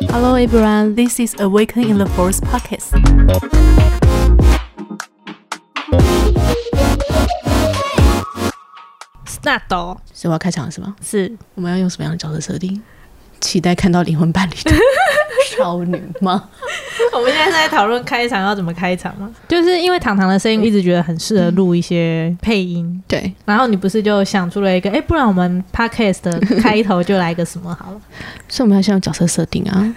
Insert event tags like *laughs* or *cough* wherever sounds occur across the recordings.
Hello everyone, this is Awakening in the Forest podcast. 那都所以我要开场了是吗？是我们要用什么样的角色设定？期待看到灵魂伴侣的 *laughs* 少女吗？*laughs* 我们现在是在讨论开场要怎么开场吗？就是因为糖糖的声音一直觉得很适合录一些配音，对，然后你不是就想出了一个，哎、不然我们 podcast 的开头就来个什么好了？*laughs* 所以我们要先用角色设定啊。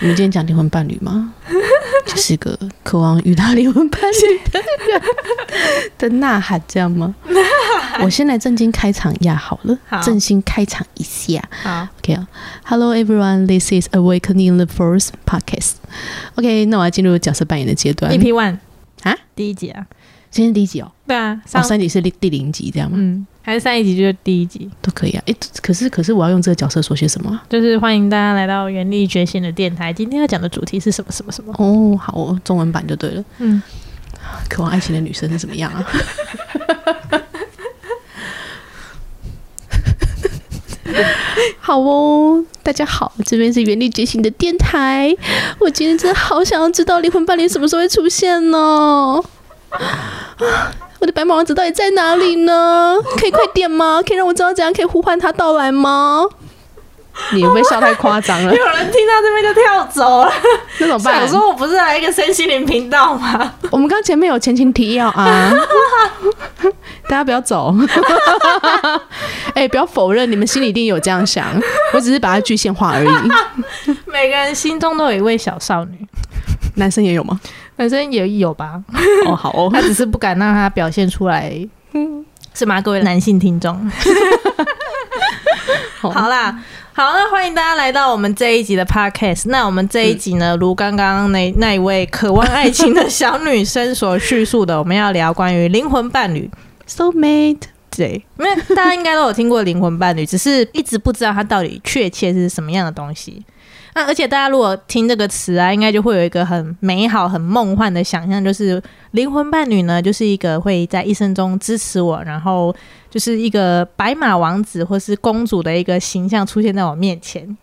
我们今天讲灵魂伴侣吗？*laughs* 就是个渴望遇到灵魂伴侣的人的呐喊，这样吗？我先来正经开场一下好了，好正经开场一下。好，OK 啊，Hello everyone, this is Awakening the Force podcast. OK，那我要进入角色扮演的阶段。EP One 啊，第一集啊，今天第一集哦，对啊，哦，上、三集是第第零集这样吗？嗯，还是上一集就是第一集，都可以啊。诶，可是可是我要用这个角色说些什么啊？就是欢迎大家来到原力觉醒的电台。今天要讲的主题是什么什么什么？哦，好哦，中文版就对了。嗯，渴望爱情的女生是怎么样啊？*laughs* 好哦，大家好，这边是原力觉醒的电台。我今天真的好想要知道灵魂伴侣什么时候会出现呢？啊我的白马王子到底在哪里呢？*laughs* 可以快点吗？可以让我知道怎样可以呼唤他到来吗？你会笑太夸张了？*laughs* 有人听到这边就跳走了，那怎么办？想说我不是来一个身心灵频道吗？我们刚前面有前情提要啊，*laughs* 大家不要走。哎、不要否认，你们心里一定有这样想，我只是把它具现化而已。每个人心中都有一位小少女，男生也有吗？男生也有吧？哦，好哦，*laughs* 他只是不敢让他表现出来，*laughs* 是吗？各位男性听众，*laughs* 好啦，好，那欢迎大家来到我们这一集的 podcast。那我们这一集呢，如刚刚那那一位渴望爱情的小女生所叙述的，我们要聊关于灵魂伴侣。，soul mate。对，因为大家应该都有听过灵魂伴侣，只是一直不知道它到底确切是什么样的东西。那而且大家如果听这个词啊，应该就会有一个很美好、很梦幻的想象，就是灵魂伴侣呢，就是一个会在一生中支持我，然后就是一个白马王子或是公主的一个形象出现在我面前，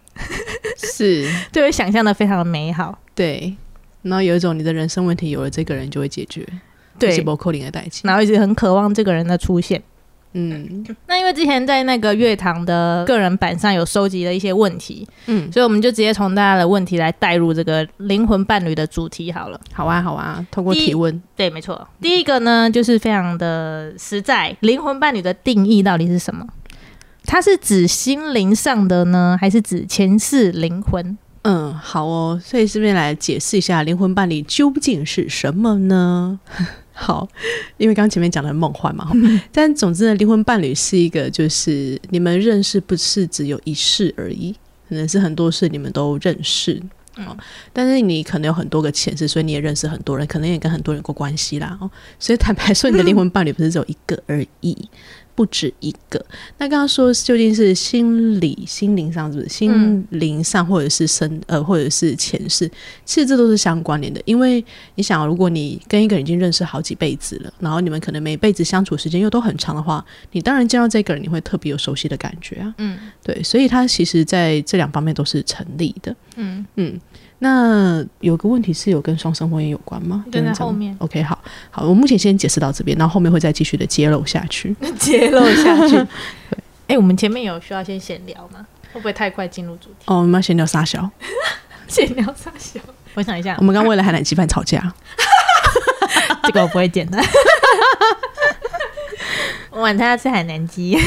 是，就会想象的非常的美好。对。然后有一种你的人生问题有了这个人就会解决，对是，不扣零的代际。然后一直很渴望这个人的出现。嗯那因为之前在那个乐堂的个人版上有收集了一些问题，嗯，所以我们就直接从大家的问题来带入这个灵魂伴侣的主题好了。好啊好啊，通过提问，对，没错。第一个呢，就是非常的实在，灵魂伴侣的定义到底是什么？它是指心灵上的呢，还是指前世灵魂？嗯，好哦，所以这边来解释一下灵魂伴侣究竟是什么呢？好，因为刚刚前面讲的很梦幻嘛，哈。但总之呢，灵魂伴侣是一个，就是你们认识不是只有一世而已，可能是很多事你们都认识。哦，但是你可能有很多个前世，所以你也认识很多人，可能也跟很多人有过关系啦。哦，所以坦白说，你的灵魂伴侣不是只有一个而已，不止一个。那刚刚说究竟是心理、心灵上是不是？心灵上或者是身呃，或者是前世，其实这都是相关联的。因为你想，如果你跟一个人已经认识好几辈子了，然后你们可能每辈子相处时间又都很长的话，你当然见到这个人，你会特别有熟悉的感觉啊。嗯对，所以它其实在这两方面都是成立的。嗯，嗯，那有个问题是有跟双生婚姻有关吗？跟在后面 OK，好好，我目前先解释到这边，然后后面会再继续的揭露下去。揭露下去。哎、我们前面有需要先闲聊吗？会不会太快进入主题？哦，我们要先聊撒小。*laughs* 闲聊啥小？我想一下我，们刚为了海南鸡饭吵架，*laughs* 这个我不会剪的。我 *laughs* 晚餐要吃海南鸡。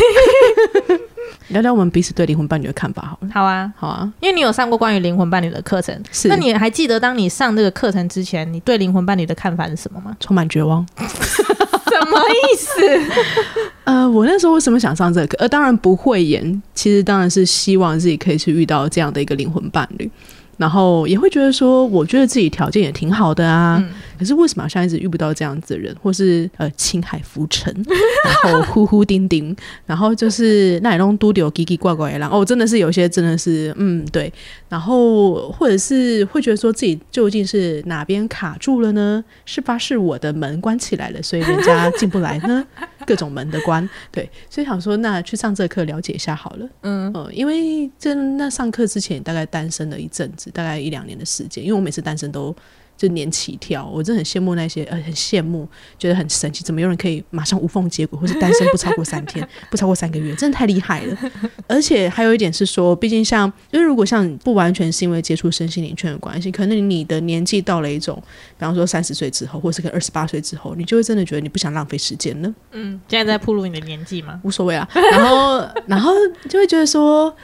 聊聊我们彼此对灵魂伴侣的看法好了。好啊，好啊，因为你有上过关于灵魂伴侣的课程，是那你还记得当你上这个课程之前，你对灵魂伴侣的看法是什么吗？充满绝望。*laughs* 什么意思？*laughs* 呃，我那时候为什么想上这个课？呃，当然不会演，其实当然是希望自己可以去遇到这样的一个灵魂伴侣。然后也会觉得说，我觉得自己条件也挺好的啊，嗯可是为什么好像一直遇不到这样子的人，或是呃青海浮沉，*laughs* 然后呼呼叮叮，然后就是那种都丢叽叽怪怪的啦，哦，真的是有些真的是嗯对，然后或者是会觉得说自己究竟是哪边卡住了呢？是吧？是我的门关起来了，所以人家进不来呢？*laughs* 各种门的关。*laughs* 对，所以想说，那去上这课了解一下好了。嗯，呃，因为这那上课之前大概单身了一阵子，大概一两年的时间，因为我每次单身都。就年起跳，我真的很羡慕那些呃，很羡慕，觉得很神奇，怎么有人可以马上无缝接轨，或是单身不超过三天，*laughs* 不超过三个月，真的太厉害了。而且还有一点是说，毕竟像，因为如果像不完全是因为接触身心灵圈的关系，可能你的年纪到了一种，比方说三十岁之后，或是个二十八岁之后，你就会真的觉得你不想浪费时间了。嗯，现在在铺路你的年纪吗？无所谓啊。然后，*laughs* 然后就会觉得说，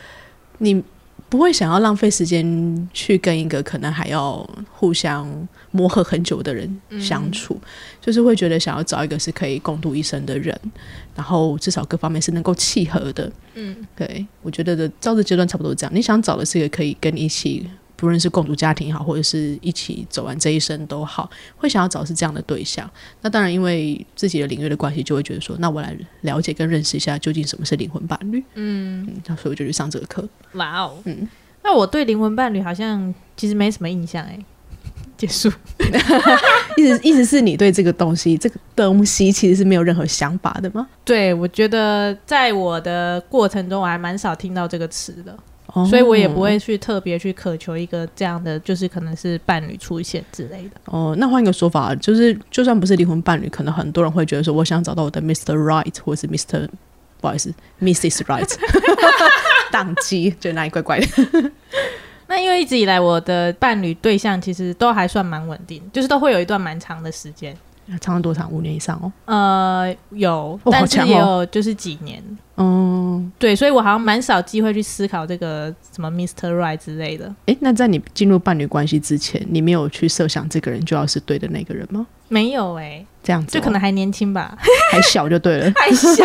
你。不会想要浪费时间去跟一个可能还要互相磨合很久的人相处，就是会觉得想要找一个是可以共度一生的人，然后至少各方面是能够契合的。嗯，对，我觉得的照这阶段差不多这样。你想找的是一个可以跟你一起，不论是共组家庭也好，或者是一起走完这一生都好，会想要找是这样的对象。那当然，因为自己的领域的关系，就会觉得说，那我来了解跟认识一下究竟什么是灵魂伴侣。嗯，所以我就去上这个课。哇哦，嗯，那我对灵魂伴侣好像其实没什么印象哎。结束，*laughs* 意思意思是你对这个东西，这个东西其实是没有任何想法的吗？对，我觉得在我的过程中，我还蛮少听到这个词的，所以我也不会去特别去渴求一个这样的，就是可能是伴侣出现之类的。哦，那换一个说法，就是就算不是离婚伴侣，可能很多人会觉得说，我想找到我的 Mr. Right，或者是 Mr. 不好意思，Mrs. Right，*laughs* *laughs* 档机，觉得哪里怪怪的。*laughs* 那因为一直以来我的伴侣对象其实都还算蛮稳定，就是都会有一段蛮长的时间，长了多长？五年以上哦。呃，有，但是也有就是几年。嗯，对，所以我好像蛮少机会去思考这个什么 Mr. Right 之类的。哎，那在你进入伴侣关系之前，你没有去设想这个人就要是对的那个人吗？没有哎，这样子就可能还年轻吧，*laughs* 还小就对了，*laughs* 还小。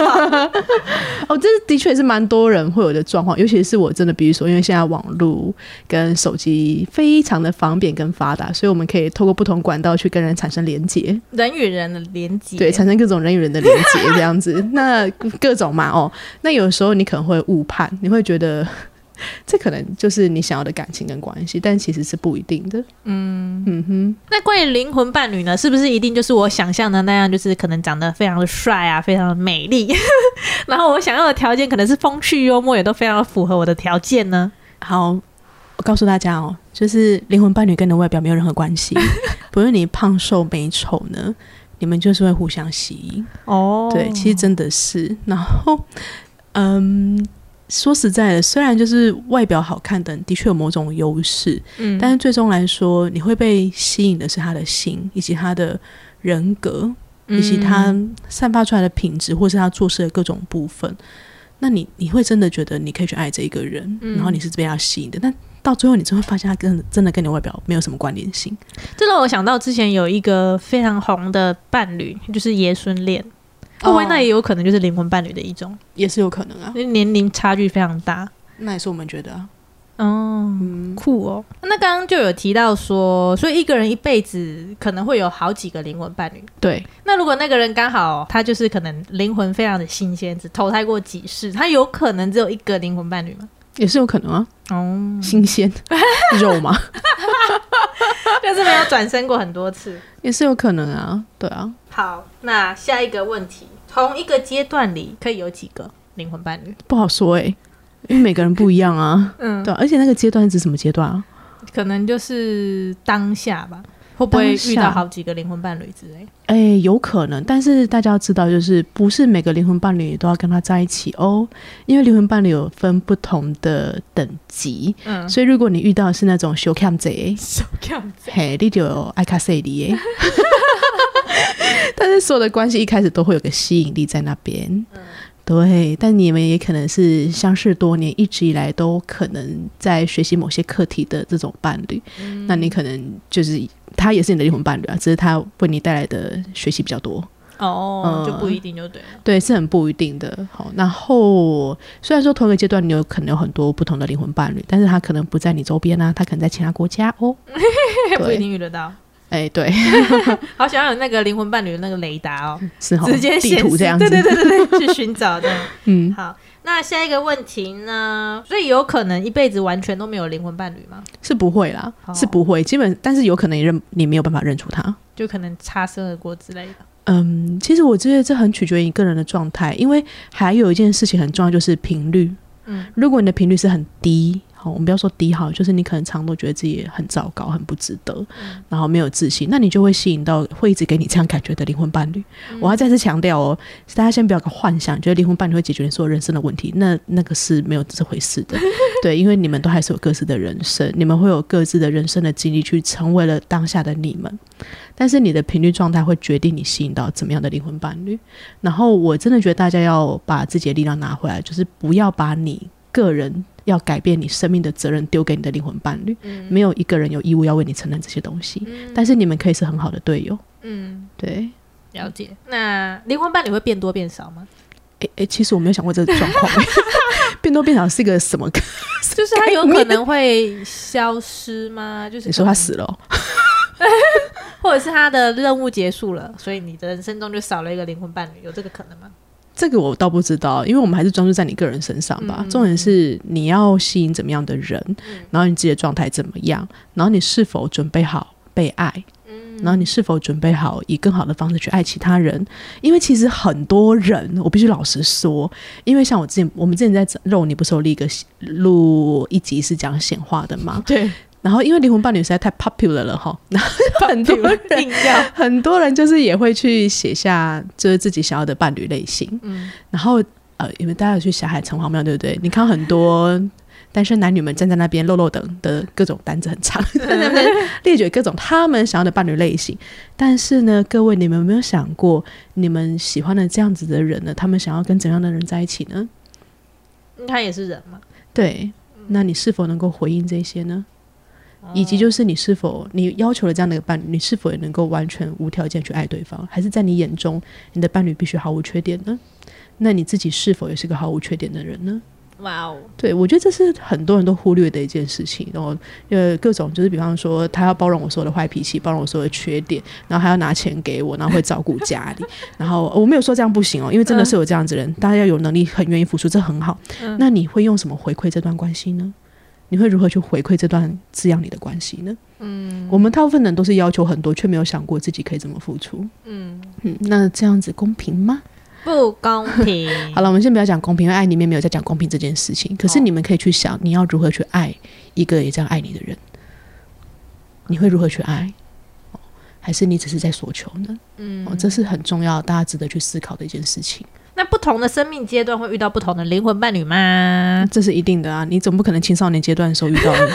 *laughs* 哦，这的确是蛮多人会有的状况，尤其是我真的，比如说，因为现在网络跟手机非常的方便跟发达，所以我们可以透过不同管道去跟人产生连接，人与人的连接，对，产生各种人与人的连接这样子。那各种嘛，哦，那有时候你可能会误判，你会觉得。*laughs* 这可能就是你想要的感情跟关系，但其实是不一定的。嗯嗯哼。那关于灵魂伴侣呢？是不是一定就是我想象的那样？就是可能长得非常的帅啊，非常的美丽，*laughs* 然后我想要的条件可能是风趣幽默，也都非常的符合我的条件呢？好，我告诉大家哦，就是灵魂伴侣跟你的外表没有任何关系，*laughs* 不论你胖瘦美丑呢，你们就是会互相吸引哦。对，其实真的是。然后，嗯。说实在的，虽然就是外表好看等，的确有某种优势，嗯，但是最终来说，你会被吸引的是他的心，以及他的人格，以及他散发出来的品质，或是他做事的各种部分。那你你会真的觉得你可以去爱这一个人，然后你是被他吸引的，但到最后你就会发现他跟真的跟你外表没有什么关联性。这让我想到之前有一个非常红的伴侣，就是爷孙恋。会不会那也有可能就是灵魂伴侣的一种，也是有可能啊，因为年龄差距非常大。那也是我们觉得啊，哦，酷哦。那刚刚就有提到说，所以一个人一辈子可能会有好几个灵魂伴侣。对。那如果那个人刚好他就是可能灵魂非常的新鲜，只投胎过几世，他有可能只有一个灵魂伴侣吗？也是有可能啊。哦，新鲜 *laughs* 肉吗？*laughs* 就是没有转身过很多次，也是有可能啊。对啊。好，那下一个问题，同一个阶段里可以有几个灵魂伴侣？不好说哎，因为每个人不一样啊。嗯，对，而且那个阶段是指什么阶段啊？可能就是当下吧。会不会遇到好几个灵魂伴侣之类？哎，有可能，但是大家要知道，就是不是每个灵魂伴侣都要跟他在一起哦，因为灵魂伴侣有分不同的等级。嗯，所以如果你遇到是那种小 cam 贼，小 cam 贼，嘿，你就爱卡塞里。*laughs* 但是所有的关系一开始都会有个吸引力在那边，嗯，对。但你们也可能是相识多年，一直以来都可能在学习某些课题的这种伴侣，那你可能就是他也是你的灵魂伴侣啊，只是他为你带来的学习比较多。哦，就不一定就对了，对，是很不一定的。好，然后虽然说同一个阶段你有可能有很多不同的灵魂伴侣，但是他可能不在你周边啊，他可能在其他国家哦，*laughs* 不一定遇得到。哎，对，*laughs* 好想要有那个灵魂伴侣的那个雷达哦，*laughs* 是哦直接地图这样子，对对对对对，*laughs* 去寻找的。嗯，好，那下一个问题呢？所以有可能一辈子完全都没有灵魂伴侣吗？是不会啦，是不会。基本，但是有可能你认你没有办法认出他，就可能擦身而过之类的。嗯，其实我觉得这很取决于你个人的状态，因为还有一件事情很重要，就是频率。嗯，如果你的频率是很低，好，我们不要说低好，就是你可能常都觉得自己很糟糕、很不值得，然后没有自信，那你就会吸引到会一直给你这样感觉的灵魂伴侣。我要再次强调哦，大家先不要个幻想，觉得灵魂伴侣会解决你所有人生的问题，那那个是没有这回事的。*laughs* 对，因为你们都还是有各自的人生，你们会有各自的人生的经历，去成为了当下的你们。但是你的频率状态会决定你吸引到怎么样的灵魂伴侣。然后我真的觉得大家要把自己的力量拿回来，就是不要把你个人要改变你生命的责任丢给你的灵魂伴侣。没有一个人有义务要为你承担这些东西。但是你们可以是很好的队友。嗯，对，了解。那灵魂伴侣会变多变少吗？诶诶，其实我没有想过这个状况，*laughs* 变多变少是一个什么？就是他有可能会消失吗？就是你说他死了哦、*laughs* 或者是他的任务结束了，所以你的人生中就少了一个灵魂伴侣，有这个可能吗？这个我倒不知道，因为我们还是专注在你个人身上吧。重点是你要吸引怎么样的人，然后你自己的状态怎么样，然后你是否准备好被爱，然后你是否准备好以更好的方式去爱其他人？因为其实很多人，我必须老实说，因为像我之前，我们之前在肉，你不是有录一个录一集是讲显化的吗？对，然后因为灵魂伴侣实在太 popular 了哈，然 *laughs* 后很多人很多人就是也会去写下就是自己想要的伴侣类型，嗯然后呃，因为大家有去霞海城隍庙对不对？你看很多单身男女们站在那边漏漏等的各种单子很长，*laughs* 在那边列举各种他们想要的伴侣类型。但是呢，各位你们有没有想过，你们喜欢的这样子的人呢？他们想要跟怎样的人在一起呢？他也是人嘛，对，那你是否能够回应这些呢？以及就是你是否你要求了这样的一个伴侣，你是否也能够完全无条件去爱对方，还是在你眼中你的伴侣必须毫无缺点呢？那你自己是否也是个毫无缺点的人呢？哇哦，对，我觉得这是很多人都忽略的一件事情。然后，呃，各种就是，比方说，他要包容我所有的坏脾气，包容我所有的缺点，然后还要拿钱给我，然后会照顾家里。然后我没有说这样不行哦，因为真的是有这样子的人，大家要有能力，很愿意付出，这很好。那你会用什么回馈这段关系呢？你会如何去回馈这段滋养你的关系呢？嗯，我们大部分人都是要求很多，却没有想过自己可以怎么付出。嗯，嗯，那这样子公平吗？不公平。*laughs* 好了，我们先不要讲公平，因为爱里面没有在讲公平这件事情。可是你们可以去想，你要如何去爱一个也这样爱你的人？你会如何去爱？哦还是你只是在索求呢？嗯哦，这是很重要，大家值得去思考的一件事情。那不同的生命阶段会遇到不同的灵魂伴侣吗？这是一定的啊，你总不可能青少年阶段的时候遇到的，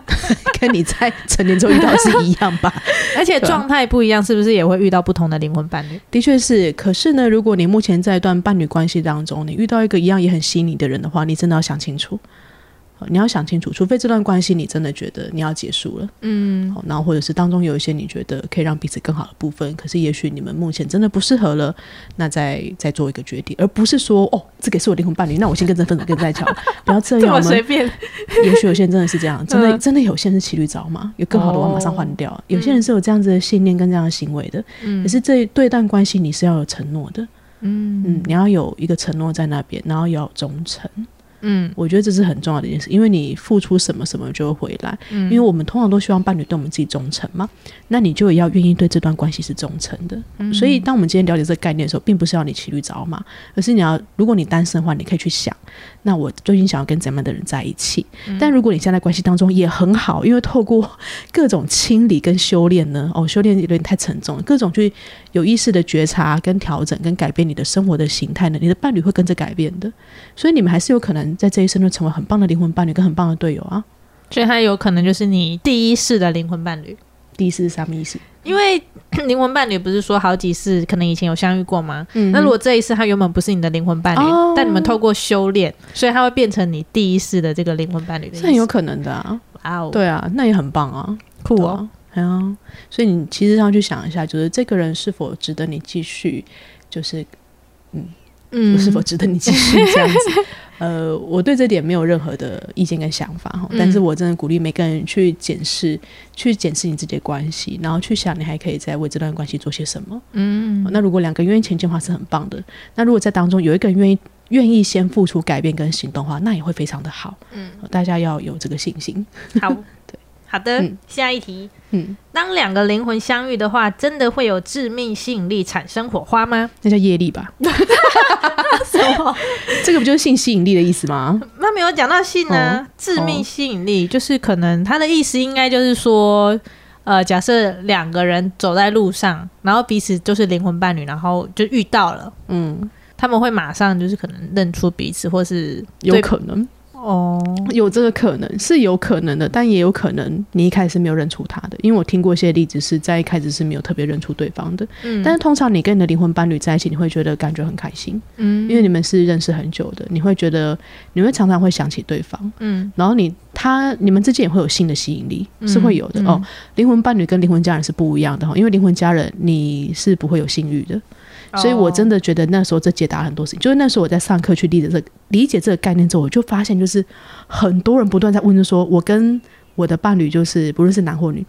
*laughs* 跟你在成年之后遇到是一样吧？*laughs* 而且状态不一样，是不是也会遇到不同的灵魂伴侣？的确是，可是呢，如果你目前在一段伴侣关系当中，你遇到一个一样也很吸引你的人的话，你真的要想清楚。好你要想清楚，除非这段关系你真的觉得你要结束了，嗯，好，然后或者是当中有一些你觉得可以让彼此更好的部分，可是也许你们目前真的不适合了，那再再做一个决定，而不是说哦，这个是我灵魂伴侣，那我先跟这分手，跟这在一起好了，*laughs* 不要这这样。我们随便。*laughs* 也许有些人真的是这样，真的、嗯真的有些人是骑驴找马，有更好的我马上换掉。有些人是有这样子的信念跟这样的行为的，嗯可是这对一段关系你是要有承诺的，嗯嗯，你要有一个承诺在那边，然后要有忠诚。嗯我觉得这是很重要的一件事，因为你付出什么，什么就会回来。嗯因为我们通常都希望伴侣对我们自己忠诚嘛，那你就也要愿意对这段关系是忠诚的。嗯所以，当我们今天了解这个概念的时候，并不是要你骑驴找马，而是你要，如果你单身的话，你可以去想，那我究竟想要跟怎么样的人在一起？嗯但如果你现在关系当中也很好，因为透过各种清理跟修炼呢，哦，修炼有点太沉重了，各种去有意识的觉察、跟调整、跟改变你的生活的形态呢，你的伴侣会跟着改变的。所以你们还是有可能在这一生中成为很棒的灵魂伴侣跟很棒的队友啊。所以他有可能就是你第一世的灵魂伴侣，第一世是什么意思？因为灵魂伴侣不是说好几世可能以前有相遇过吗？嗯那如果这一世他原本不是你的灵魂伴侣，哦但你们透过修炼，所以他会变成你第一世的这个灵魂伴侣的。是很有可能的啊。哇哦，对啊，那也很棒啊，酷哦。哎呀，所以你其实要去想一下，就是这个人是否值得你继续，就是嗯是否值得你继续这样子。*laughs* 呃，我对这点没有任何的意见跟想法哈，嗯但是我真的鼓励每个人去检视，去检视你自己的关系，然后去想你还可以再为这段关系做些什么。嗯哦那如果两个人愿意前进的话是很棒的，那如果在当中有一个人愿意愿意先付出改变跟行动的话，那也会非常的好。嗯，大家要有这个信心。好，*laughs* 好的，嗯下一题。嗯，当两个灵魂相遇的话，真的会有致命吸引力产生火花吗？那叫业力吧？什么？这个不就是性吸引力的意思吗？那没有讲到性呢、哦致命吸引力就是可能他的意思应该就是说，呃，假设两个人走在路上，然后彼此就是灵魂伴侣，然后就遇到了，嗯，他们会马上就是可能认出彼此，或是有可能，哦，有这个可能是有可能的，但也有可能你一开始是没有认出他的，因为我听过一些例子是在一开始是没有特别认出对方的。嗯。但是通常你跟你的灵魂伴侣在一起，你会觉得感觉很开心，嗯。因为你们是认识很久的，你会觉得你会常常会想起对方，嗯。然后你他你们之间也会有性的吸引力，是会有的、嗯。哦。灵魂伴侣跟灵魂家人是不一样的哈，因为灵魂家人你是不会有性欲的，所以我真的的觉得那时候这解答很多事情。就是那时候我在上课去理解这个理解这个概念之后，我就发现就是很多人不断在问，就说我跟我的伴侣就是不论是男或女，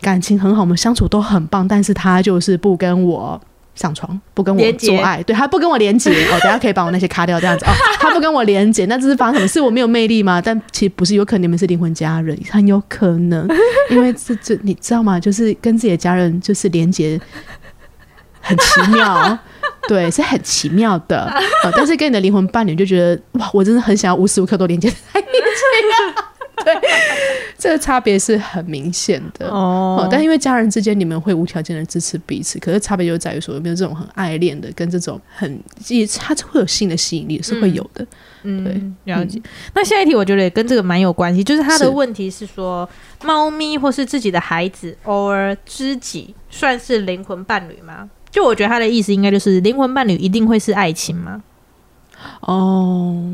感情很好，我们相处都很棒，但是他就是不跟我。上床不跟我做爱，对他不跟我连接哦，等下可以把我那些卡掉，这样子哦，他不跟我连接，那这是发生什么事？我没有魅力吗？但其实不是，有可能你们是灵魂家人，很有可能，因为这这你知道吗？就是跟自己的家人就是连接很奇妙，*laughs* 对，是很奇妙的。呃 *laughs* 但是跟你的灵魂伴侣就觉得哇，我真的很想要无时无刻都连接在一起、*laughs* 对，这个差别是很明显的。哦哦，但因为家人之间你们会无条件的支持彼此，可是差别就在于说有没有这种很爱恋的，跟这种很也它会有性的吸引力是会有的。嗯，对了解。那下一题我觉得也跟这个蛮有关系，就是他的问题是说，猫咪或是自己的孩子，偶尔知己算是灵魂伴侣吗？就我觉得他的意思应该就是灵魂伴侣一定会是爱情吗？哦，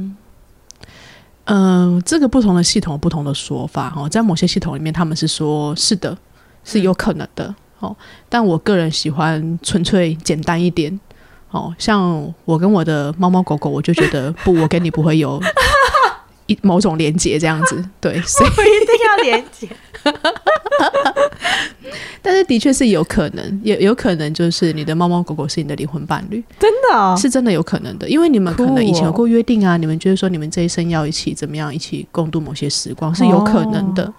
嗯、这个不同的系统有不同的说法哦，在某些系统里面他们是说是的，是有可能的、哦，但我个人喜欢纯粹简单一点。哦，像我跟我的猫猫狗狗，我就觉得不，我跟你不会有一某种连接这样子，*laughs* 对，所以不一定要连接。*laughs* 但是的确是有可能，也有可能就是你的猫猫狗狗是你的灵魂伴侣，真的、哦？是真的有可能的，因为你们可能以前有过约定啊，你们觉得说你们这一生要一起怎么样，一起共度某些时光是有可能的，哦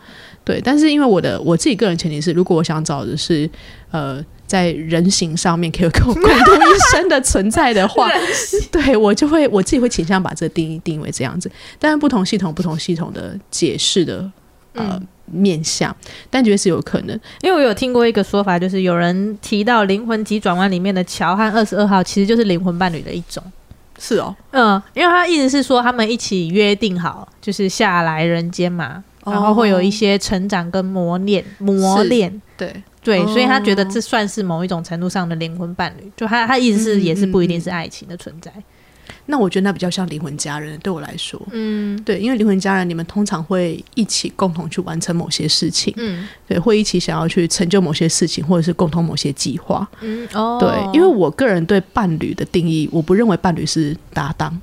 对。但是因为我的我自己个人前提是，如果我想找的是呃在人形上面可以跟我共度一生的存在的话，对我就会我自己会倾向把这个定义定为这样子。但是不同系统不同系统的解释的呃、嗯面向，但觉得是有可能。因为我有听过一个说法，就是有人提到《灵魂急转弯》里面的乔和二十二号，其实就是灵魂伴侣的一种。是哦，嗯，因为他意思是说，他们一起约定好，就是下来人间嘛，哦然后会有一些成长跟磨练，磨练。对，对，哦。所以他觉得这算是某一种程度上的灵魂伴侣，就他他意思是嗯也是不一定是爱情的存在。那我觉得那比较像灵魂家人，对我来说。嗯。对，因为灵魂家人，你们通常会一起共同去完成某些事情，嗯。对，会一起想要去成就某些事情，或者是共同某些计划。嗯哦，对，因为我个人对伴侣的定义，我不认为伴侣是搭档，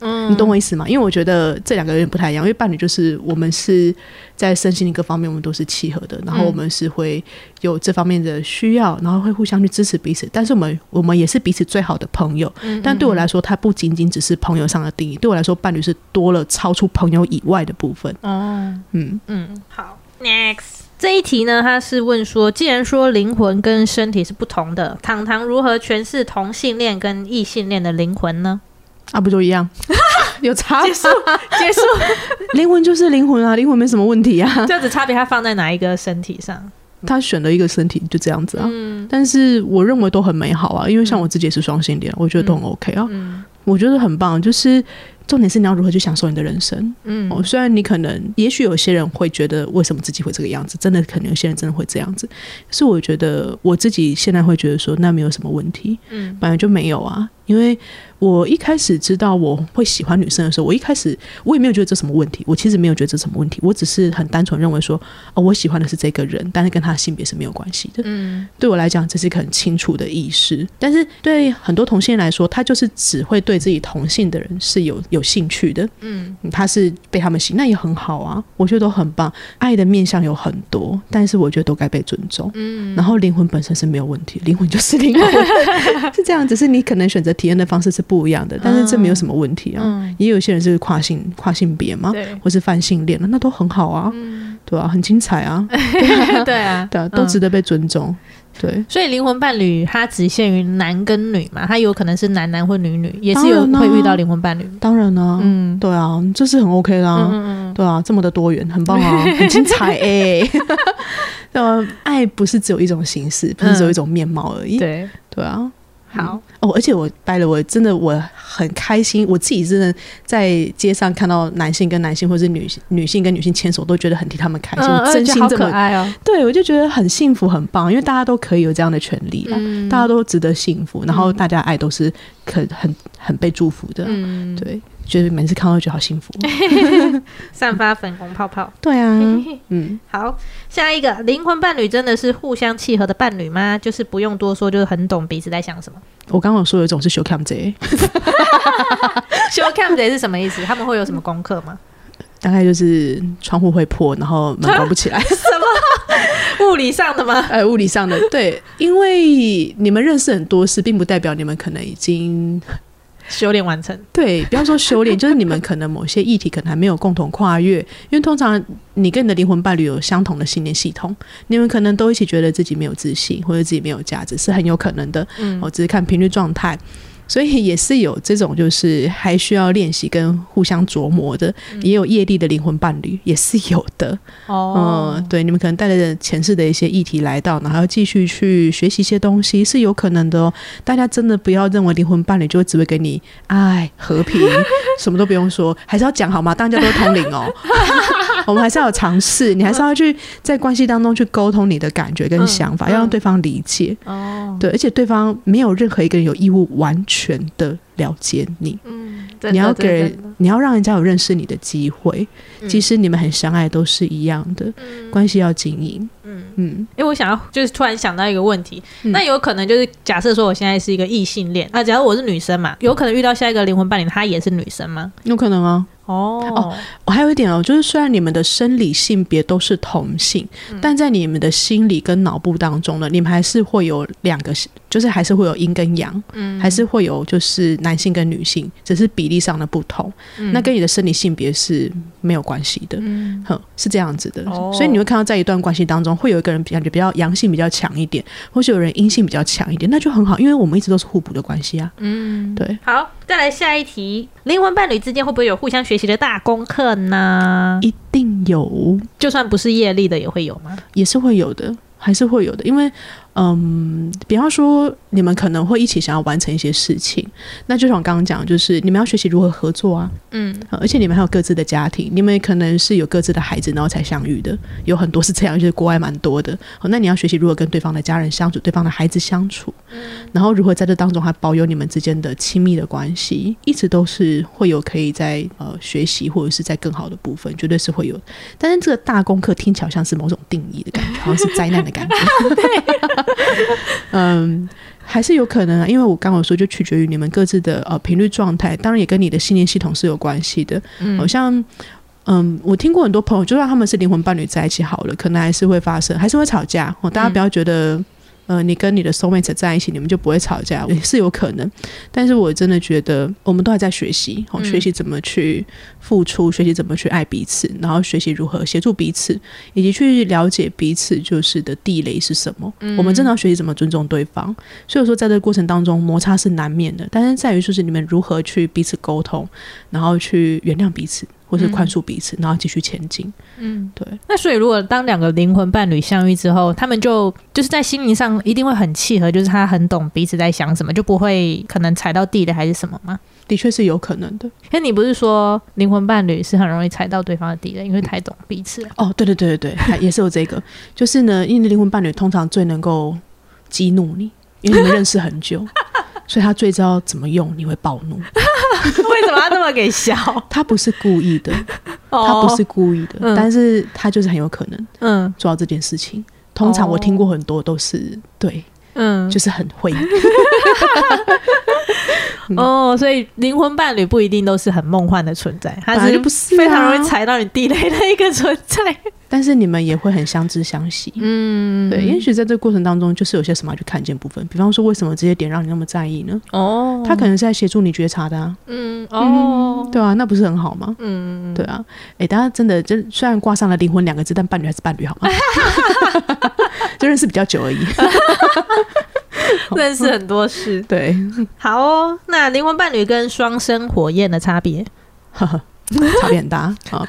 嗯你懂我意思吗？因为我觉得这两个有点不太一样，因为伴侣就是我们是在身心灵各方面我们都是契合的，然后嗯我们是会有这方面的需要，然后会互相去支持彼此，但是我们我们也是彼此最好的朋友。嗯但对我来说，它不仅仅只是朋友上的定义，对我来说，伴侣是多了超出朋友以外的部分。哦嗯，嗯好，next。这一题呢，他是问说，既然说灵魂跟身体是不同的，糖糖如何诠释同性恋跟异性恋的灵魂呢？啊，不就一样？*laughs* 有差吗？结束，结束，*laughs* 灵魂就是灵魂啊，灵魂没什么问题啊。*laughs* 这样子差别它放在哪一个身体上？他选了一个身体就这样子啊，嗯但是我认为都很美好啊，因为像我自己也是双性恋，我觉得都很 OK 啊，嗯我觉得很棒。就是重点是你要如何去享受你的人生。嗯哦，虽然你可能，也许有些人会觉得为什么自己会这个样子，真的可能有些人真的会这样子。可是我觉得我自己现在会觉得说，那没有什么问题，嗯本来就没有啊。因为我一开始知道我会喜欢女生的时候，我一开始我也没有觉得这什么问题，我其实没有觉得这什么问题，我只是很单纯认为说，哦，我喜欢的是这个人，但是跟他的性别是没有关系的。嗯对我来讲，这是一个很清楚的意识。但是对很多同性恋来说，他就是只会对自己同性的人是有有兴趣的，嗯嗯他是被他们吸引，那也很好啊，我觉得都很棒。爱的面向有很多，但是我觉得都该被尊重。嗯然后灵魂本身是没有问题，灵魂就是灵魂，*laughs* 是这样。只是你可能选择体验的方式是不一样的，但是这没有什么问题啊。嗯，也有些人是跨性跨性别嘛，对，或是泛性恋了，那都很好啊。嗯对啊，很精彩啊，*laughs* 对啊，*laughs* 对啊，都值得被尊重。对，所以灵魂伴侣它只限于男跟女嘛，它有可能是男男或女女，也是有会遇到灵魂伴侣。当然呢、嗯。对啊，这是很 OK 啦、嗯嗯嗯，对啊，这么的多元，很棒啊，*laughs* 很精彩哎、*laughs* 对啊，爱不是只有一种形式，不是只有一种面貌而已。对，对啊，好，哦，而且我掰了，我真的我很开心，我自己真的在街上看到男性跟男性，或是女女性跟女性牵手，都觉得很替他们开心，嗯，我真心这么可爱哦。对我就觉得很幸福，很棒，因为大家都可以有这样的权利啦，嗯。大家都值得幸福，然后大家爱都是可很很被祝福的，嗯，对，觉得每次看到都觉得好幸福。*laughs* 散发粉红泡泡。对啊，*laughs* 嗯，好，下一个灵魂伴侣真的是互相契合的伴侣吗？就是不用多说，就是很懂彼此在想什么。我刚刚有说有一种是 show cam 贼，修看贼是什么意思？他们会有什么功课吗？*laughs* 大概就是窗户会破，然后门关不起来。什么物理上的吗？呃，物理上的对，因为你们认识很多事，并不代表你们可能已经修炼完成。对，不要说修炼，就是你们可能某些议题可能还没有共同跨越，因为通常你跟你的灵魂伴侣有相同的信念系统，你们可能都一起觉得自己没有自信或者自己没有价值，是很有可能的。嗯我只是看频率状态。所以也是有这种，就是还需要练习跟互相琢磨的，也有业力的灵魂伴侣，也是有的。哦嗯，对，你们可能带着前世的一些议题来到，然后继续去学习一些东西，是有可能的哦。大家真的不要认为灵魂伴侣就只会给你爱、和平，*laughs* 什么都不用说，还是要讲好吗？大家都通灵哦。*laughs* 我们还是要有尝试，你还是要去在关系当中去沟通你的感觉跟想法，嗯要让对方理解。哦，对，而且对方没有任何一个人有义务完全的了解你，嗯，你要给人人，你要让人家有认识你的机会。其实你们很相爱，都是一样的，关系要经营。嗯嗯，因为我想要，就是突然想到一个问题，嗯那有可能就是假设说我现在是一个异性恋，啊，假如我是女生嘛，有可能遇到下一个灵魂伴侣，她也是女生吗？有可能啊。哦，我还有一点哦，就是虽然你们的生理性别都是同性，但在你们的心理跟脑部当中呢，你们还是会有两个，就是还是会有阴跟阳，嗯。还是会有就是男性跟女性，只是比例上的不同。那跟你的生理性别是没有关系的。嗯。哼，是这样子的，哦。所以你会看到在一段关系当中，会有一个人感觉比较阳性比较强一点，或是有人阴性比较强一点，那就很好，因为我们一直都是互补的关系啊。嗯，对，好，再来下一题，灵魂伴侣之间会不会有互相学习的大功课呢？一定有，就算不是业力的也会有吗？也是会有的，还是会有的，因为。嗯，比方说，你们可能会一起想要完成一些事情，那就像我刚刚讲，就是你们要学习如何合作啊，嗯呃而且你们还有各自的家庭，你们可能是有各自的孩子，然后才相遇的，有很多是这样，就是国外蛮多的。好，那你要学习如何跟对方的家人相处，对方的孩子相处，然后如何在这当中还保有你们之间的亲密的关系，一直都是会有可以在呃学习或者是在更好的部分，绝对是会有。但是这个大功课听起来像是某种定义的感觉，好像是灾难的感觉。*laughs* *laughs* *laughs* 嗯。还是有可能啊，因为我刚刚有说，就取决于你们各自的呃频率状态，当然也跟你的信念系统是有关系的。嗯好像嗯，我听过很多朋友，就算他们是灵魂伴侣在一起好了，可能还是会发生，还是会吵架。哦，大家不要觉得。呃，你跟你的 soul mate 在一起，你们就不会吵架，也是有可能。但是我真的觉得，我们都还在学习，哦，嗯学习怎么去付出，学习怎么去爱彼此，然后学习如何协助彼此，以及去了解彼此就是的地雷是什么。我们真的要学习怎么尊重对方。所以说，在这个过程当中，摩擦是难免的，但是在于就是你们如何去彼此沟通，然后去原谅彼此，或是宽恕彼此，然后继续前进。嗯，对。那所以如果当两个灵魂伴侣相遇之后，他们就就是在心灵上一定会很契合，就是他很懂彼此在想什么，就不会可能踩到地雷还是什么吗？的确是有可能的。可你不是说灵魂伴侣是很容易踩到对方的地雷，因为太懂彼此了。哦，对对对对对，*laughs* 也是有这个，就是呢，因为灵魂伴侣通常最能够激怒你，因为你们认识很久，所以他最知道怎么用你会暴怒。*laughs* 为什么要那么给笑？*laughs* 他不是故意的，哦他不是故意的，嗯但是他就是很有可能嗯做到这件事情。通常我听过很多都是对，嗯，就是很会。*laughs* 哦，所以灵魂伴侣不一定都是很梦幻的存在，它是非常容易踩到你地雷的一个存在。但是你们也会很相知相惜。嗯，对，也许在这个过程当中，就是有些什么去看见部分，比方说为什么这些点让你那么在意呢？哦，他可能是在协助你觉察的啊，嗯哦，对啊，那不是很好吗？嗯，对啊，哎，大家真的，真虽然挂上了灵魂两个字，但伴侣还是伴侣，好吗？*laughs* 就认识比较久而已。*laughs* *laughs* 认识很多事。*laughs* 对，好哦，那灵魂伴侣跟双生火焰的差别？呵呵，差别很大啊。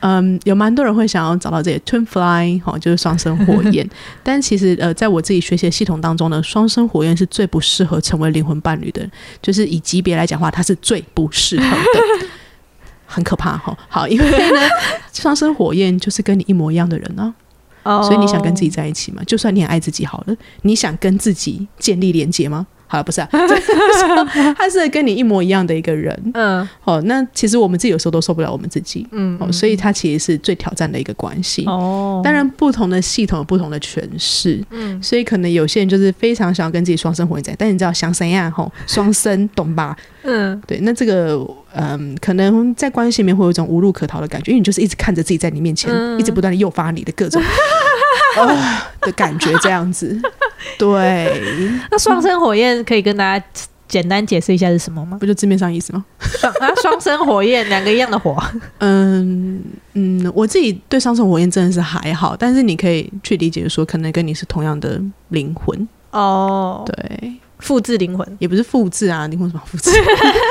嗯，有蛮多人会想要找到这些 twin fly，哈、就是双生火焰。*laughs* 但其实，呃，在我自己学习的系统当中呢，双生火焰是最不适合成为灵魂伴侣的，就是以级别来讲话，它是最不适合的，很可怕哈、好，因为呢，双生火焰就是跟你一模一样的人啊，哦所以你想跟自己在一起吗？就算你很爱自己好了，你想跟自己建立连接吗？好了，不是啊，*laughs* 他是跟你一模一样的一个人。嗯。哦。那其实我们自己有时候都受不了我们自己。嗯哦，所以他其实是最挑战的一个关系。哦，当然，不同的系统有不同的诠释，嗯。所以可能有些人就是非常想要跟自己双生火焰在，但你知道想怎样吼，*laughs* 双生懂吧？嗯。对，那这个嗯，可能在关系里面会有一种无路可逃的感觉，因为你就是一直看着自己在你面前，嗯。一直不断的诱发你的各种啊的感觉，这样子。*laughs* 对，那双生火焰可以跟大家简单解释一下是什么吗？不就字面上意思吗？双啊，双生火焰，两个一样的火。嗯嗯，我自己对双生火焰真的是还好，但是你可以去理解说，可能跟你是同样的灵魂，哦，对，复制灵魂，也不是复制啊，灵魂什么复制，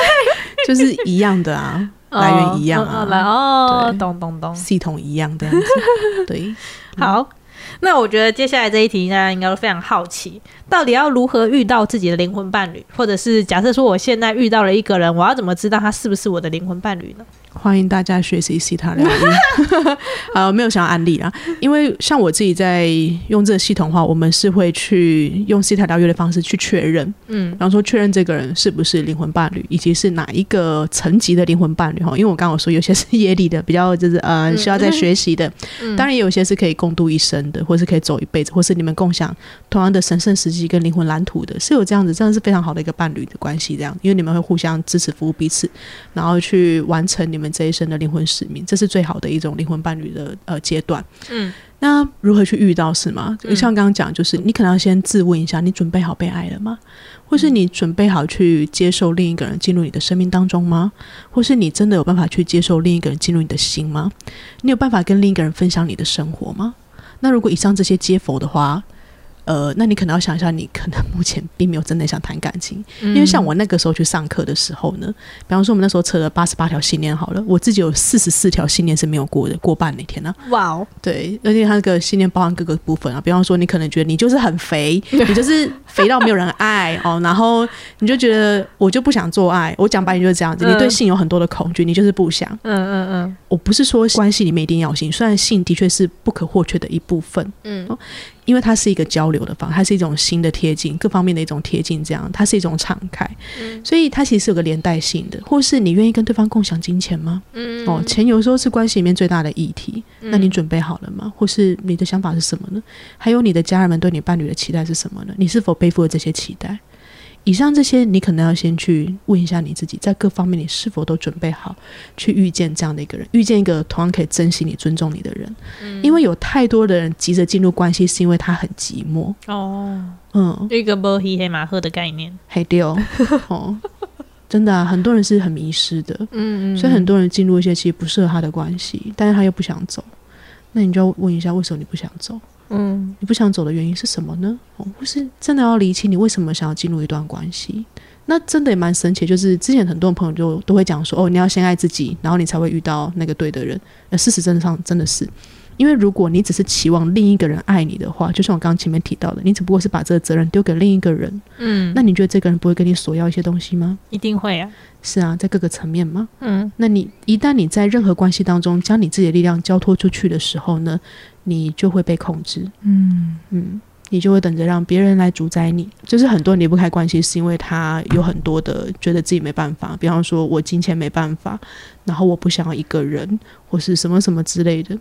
*laughs* 就是一样的啊，来源一样啊哦来哦，对懂懂懂。系统一样这样子，对。*laughs* 好，那我觉得接下来这一题大家应该都非常好奇，到底要如何遇到自己的灵魂伴侣，或者是假设说我现在遇到了一个人，我要怎么知道他是不是我的灵魂伴侣呢？欢迎大家学习西塔疗愈。*laughs* 呃，没有想要安利啦，因为像我自己在用这个系统的话，我们是会去用西塔疗愈的方式去确认，嗯然后说确认这个人是不是灵魂伴侣，以及是哪一个层级的灵魂伴侣哈。因为我刚刚有说有些是业力的，比较就是呃需要在学习的，*laughs* 嗯当然也有些是可以共度一生的，或是可以走一辈子，或是你们共享同样的神圣时机跟灵魂蓝图的，是有这样子，真的是非常好的一个伴侣的关系。这样，因为你们会互相支持、服务彼此，然后去完成你们这一生的灵魂使命，这是最好的一种灵魂伴侣的呃阶段。嗯那如何去遇到是吗？就像刚刚讲，就是你可能要先自问一下，你准备好被爱了吗？或是你准备好去接受另一个人进入你的生命当中吗？或是你真的有办法去接受另一个人进入你的心吗？你有办法跟另一个人分享你的生活吗？那如果以上这些皆否的话，呃，那你可能要想一下，你可能目前并没有真的想谈感情，因为像我那个时候去上课的时候呢，比方说我们那时候测了八十八条信念好了，我自己有四十四条信念是没有过的，过半那天呢、哇哦，对，而且它那个信念包含各个部分啊，比方说你可能觉得你就是很肥，*laughs* 你就是肥到没有人爱哦，然后你就觉得我就不想做爱，我讲白你就是这样子，嗯。你对性有很多的恐惧，你就是不想。嗯嗯嗯。我不是说关系里面一定要有性，虽然性的确是不可或缺的一部分，嗯因为它是一个交流的方，它是一种新的贴近，各方面的一种贴近，这样它是一种敞开，嗯所以它其实是有个连带性的，或是你愿意跟对方共享金钱吗？嗯哦，钱有时候是关系里面最大的议题，那你准备好了吗？或是你的想法是什么呢？还有你的家人们对你伴侣的期待是什么呢？你是否背负了这些期待？以上这些，你可能要先去问一下你自己，在各方面你是否都准备好去遇见这样的一个人，遇见一个同样可以珍惜你、尊重你的人。因为有太多的人急着进入关系，是因为他很寂寞。哦，嗯，一个波黑黑马赫的概念，黑丢 *laughs* 哦，真的啊，很多人是很迷失的。嗯所以很多人进入一些其实不适合他的关系，但是他又不想走，那你就要问一下，为什么你不想走？嗯你不想走的原因是什么呢？哦，或是真的要理清你为什么想要进入一段关系？那真的也蛮神奇，就是之前很多朋友就都会讲说，哦，你要先爱自己，然后你才会遇到那个对的人。那，事实真的上真的是，因为如果你只是期望另一个人爱你的话，就像我刚刚前面提到的，你只不过是把这个责任丢给另一个人，嗯，那你觉得这个人不会跟你索要一些东西吗？一定会啊，是啊，在各个层面吗？嗯那你一旦你在任何关系当中将你自己的力量交托出去的时候呢，你就会被控制，嗯嗯，你就会等着让别人来主宰你。就是很多人离不开关系，是因为他有很多的觉得自己没办法，比方说我金钱没办法，然后我不想要一个人，或是什么什么之类的。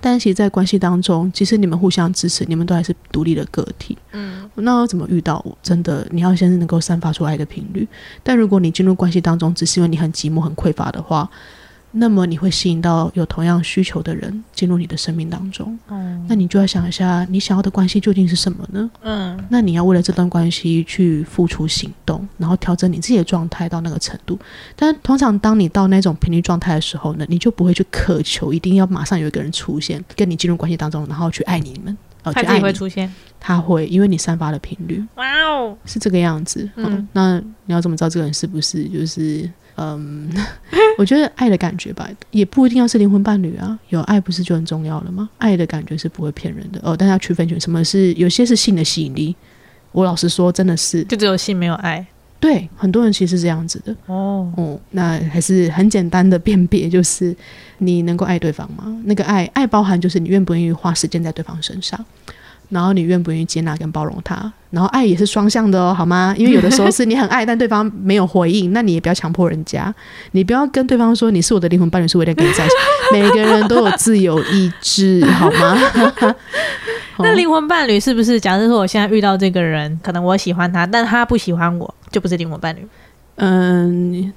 但其实，在关系当中，即使你们互相支持，你们都还是独立的个体。嗯，那要怎么遇到？真的，你要先能够散发出爱的频率。但如果你进入关系当中，只是因为你很寂寞、很匮乏的话，那么你会吸引到有同样需求的人进入你的生命当中。嗯，那你就要想一下，你想要的关系究竟是什么呢？嗯，那你要为了这段关系去付出行动，然后调整你自己的状态到那个程度。但通常当你到那种频率状态的时候呢，你就不会去渴求一定要马上有一个人出现跟你进入关系当中，然后去爱你们。哦，他自己会出现，他会因为你散发的频率。哇哦，是这个样子。嗯，那你要怎么知道这个人是不是就是？嗯，*laughs* 我觉得爱的感觉吧，也不一定要是灵魂伴侣啊。有爱不是就很重要了吗？爱的感觉是不会骗人的哦。但要区分什么是有些是性的吸引力。我老实说，真的是就只有性没有爱。对，很多人其实是这样子的哦。哦，那还是很简单的辨别，就是你能够爱对方吗？那个爱，爱包含就是你愿不愿意花时间在对方身上。然后你愿不愿意接纳跟包容他？然后爱也是双向的哦，好吗？因为有的时候是你很爱，但对方没有回应，那你也不要强迫人家。你不要跟对方说你是我的灵魂伴侣，是我一定跟你在一起。*laughs* 每个人都有自由意志，好吗？*laughs* 那灵魂伴侣是不是？假设说我现在遇到这个人，可能我喜欢他，但他不喜欢我，就不是灵魂伴侣。嗯。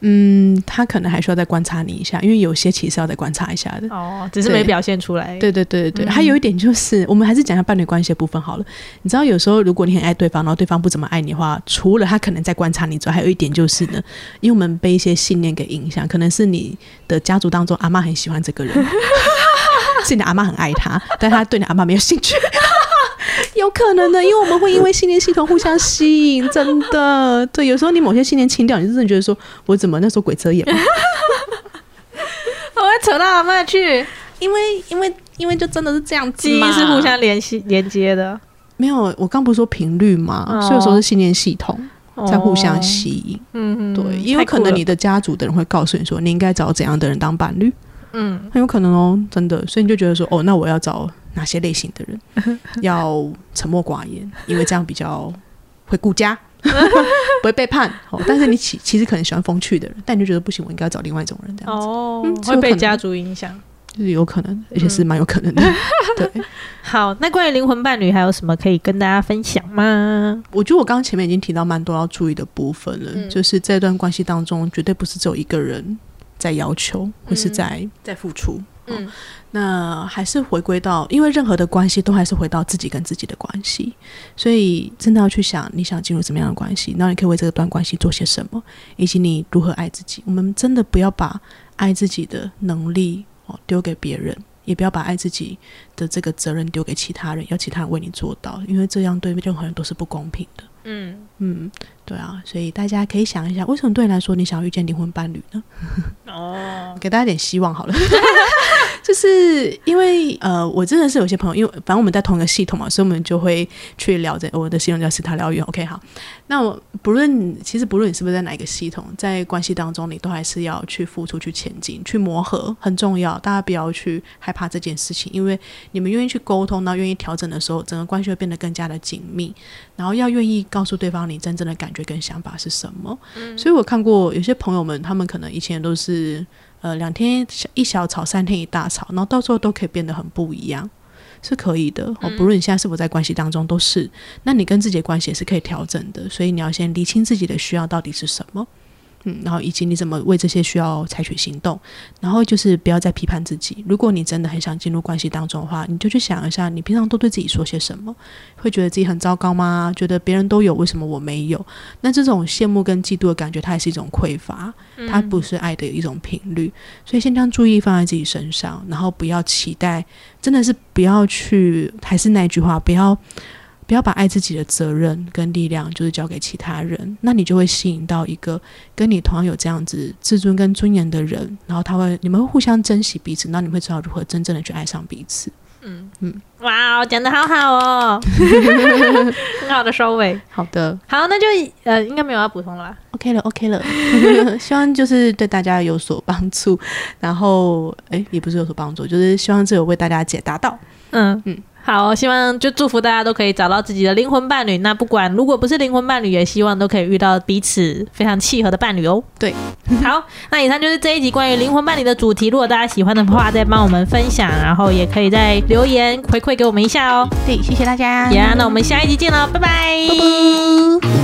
嗯，他可能还需要再观察你一下，因为有些其实要再观察一下的。哦，只是没表现出来。对对对对对，还有一点就是，我们还是讲一下伴侣关系的部分好了。你知道，有时候如果你很爱对方，然后对方不怎么爱你的话，除了他可能在观察你之外，还有一点就是呢，因为我们被一些信念给影响，可能是你的家族当中阿妈很喜欢这个人，*laughs* 是你的阿妈很爱他，但他对你阿妈没有兴趣。*laughs* 有可能的，因为我们会因为信念系统互相吸引，真的。*laughs* 对，有时候你某些信念清掉，你真的觉得说，我怎么那时候鬼遮眼？*laughs* 我会扯到阿妈去，因为因为因为就真的是这样，记忆是互相联系连接的。没有，我刚不是说频率嘛，所以说是信念系统在互相吸引。嗯嗯，对，也有可能你的家族的人会告诉你说，你应该找怎样的人当伴侣。嗯，很有可能哦，真的。所以你就觉得说，哦，那我要找。哪些类型的人 *laughs* 要沉默寡言，因为这样比较会顾家，*laughs* 不会背叛。哦，但是你其其实可能喜欢风趣的人，但你就觉得不行，我应该要找另外一种人这样子。哦，会被家族影响，就是有可能，而且是蛮有可能的。*laughs* 对，好，那关于灵魂伴侣还有什么可以跟大家分享吗？我觉得我刚刚前面已经提到蛮多要注意的部分了，就是这段关系当中，绝对不是只有一个人在要求，或是在在付出。嗯。那还是回归到，因为任何的关系都还是回到自己跟自己的关系，所以真的要去想你想进入什么样的关系，那你可以为这段关系做些什么，以及你如何爱自己。我们真的不要把爱自己的能力哦丢给别人，也不要把爱自己的这个责任丢给其他人，要其他人为你做到，因为这样对任何人都是不公平的。嗯嗯，对啊，所以大家可以想一下，为什么对你来说你想要遇见灵魂伴侣呢？*laughs* 哦，给大家点希望好了。*laughs* 就是因为呃，我真的是有些朋友，因为反正我们在同一个系统嘛，所以我们就会去聊这。我的系统叫西塔疗愈，OK，好。那我不论其实不论你是不是在哪一个系统，在关系当中，你都还是要去付出、去前进、去磨合，很重要。大家不要去害怕这件事情，因为你们愿意去沟通，那愿意调整的时候，整个关系会变得更加的紧密。然后要愿意告诉对方你真正的感觉跟想法是什么。所以我看过有些朋友们，他们可能以前都是。呃，两天一小吵，三天一大吵，然后到时候都可以变得很不一样，是可以的。哦，不论你现在是否在关系当中，都是。那你跟自己的关系也是可以调整的，所以你要先理清自己的需要到底是什么。嗯，然后以及你怎么为这些需要采取行动，然后就是不要再批判自己。如果你真的很想进入关系当中的话，你就去想一下，你平常都对自己说些什么？会觉得自己很糟糕吗？觉得别人都有，为什么我没有？那这种羡慕跟嫉妒的感觉，它也是一种匮乏，它不是爱的一种频率。所以先将注意放在自己身上，然后不要期待，真的是不要去，还是那句话，不要。不要把爱自己的责任跟力量，就是交给其他人，那你就会吸引到一个跟你同样有这样子自尊跟尊严的人，然后他会，你们会互相珍惜彼此，那你会知道如何真正的去爱上彼此。嗯嗯，哇，讲的好好哦，*laughs* 很好的收尾。好的，好，那就呃，应该没有要补充了。OK 了，OK 了，*laughs* 希望就是对大家有所帮助，然后哎，也不是有所帮助，就是希望这有为大家解答到。嗯嗯。好，希望就祝福大家都可以找到自己的灵魂伴侣。那不管如果不是灵魂伴侣，也希望都可以遇到彼此非常契合的伴侣哦。对，好，那以上就是这一集关于灵魂伴侣的主题。如果大家喜欢的话，再帮我们分享，然后也可以再留言回馈给我们一下哦。对，谢谢大家。呀，那我们下一集见喽，拜拜。拜拜。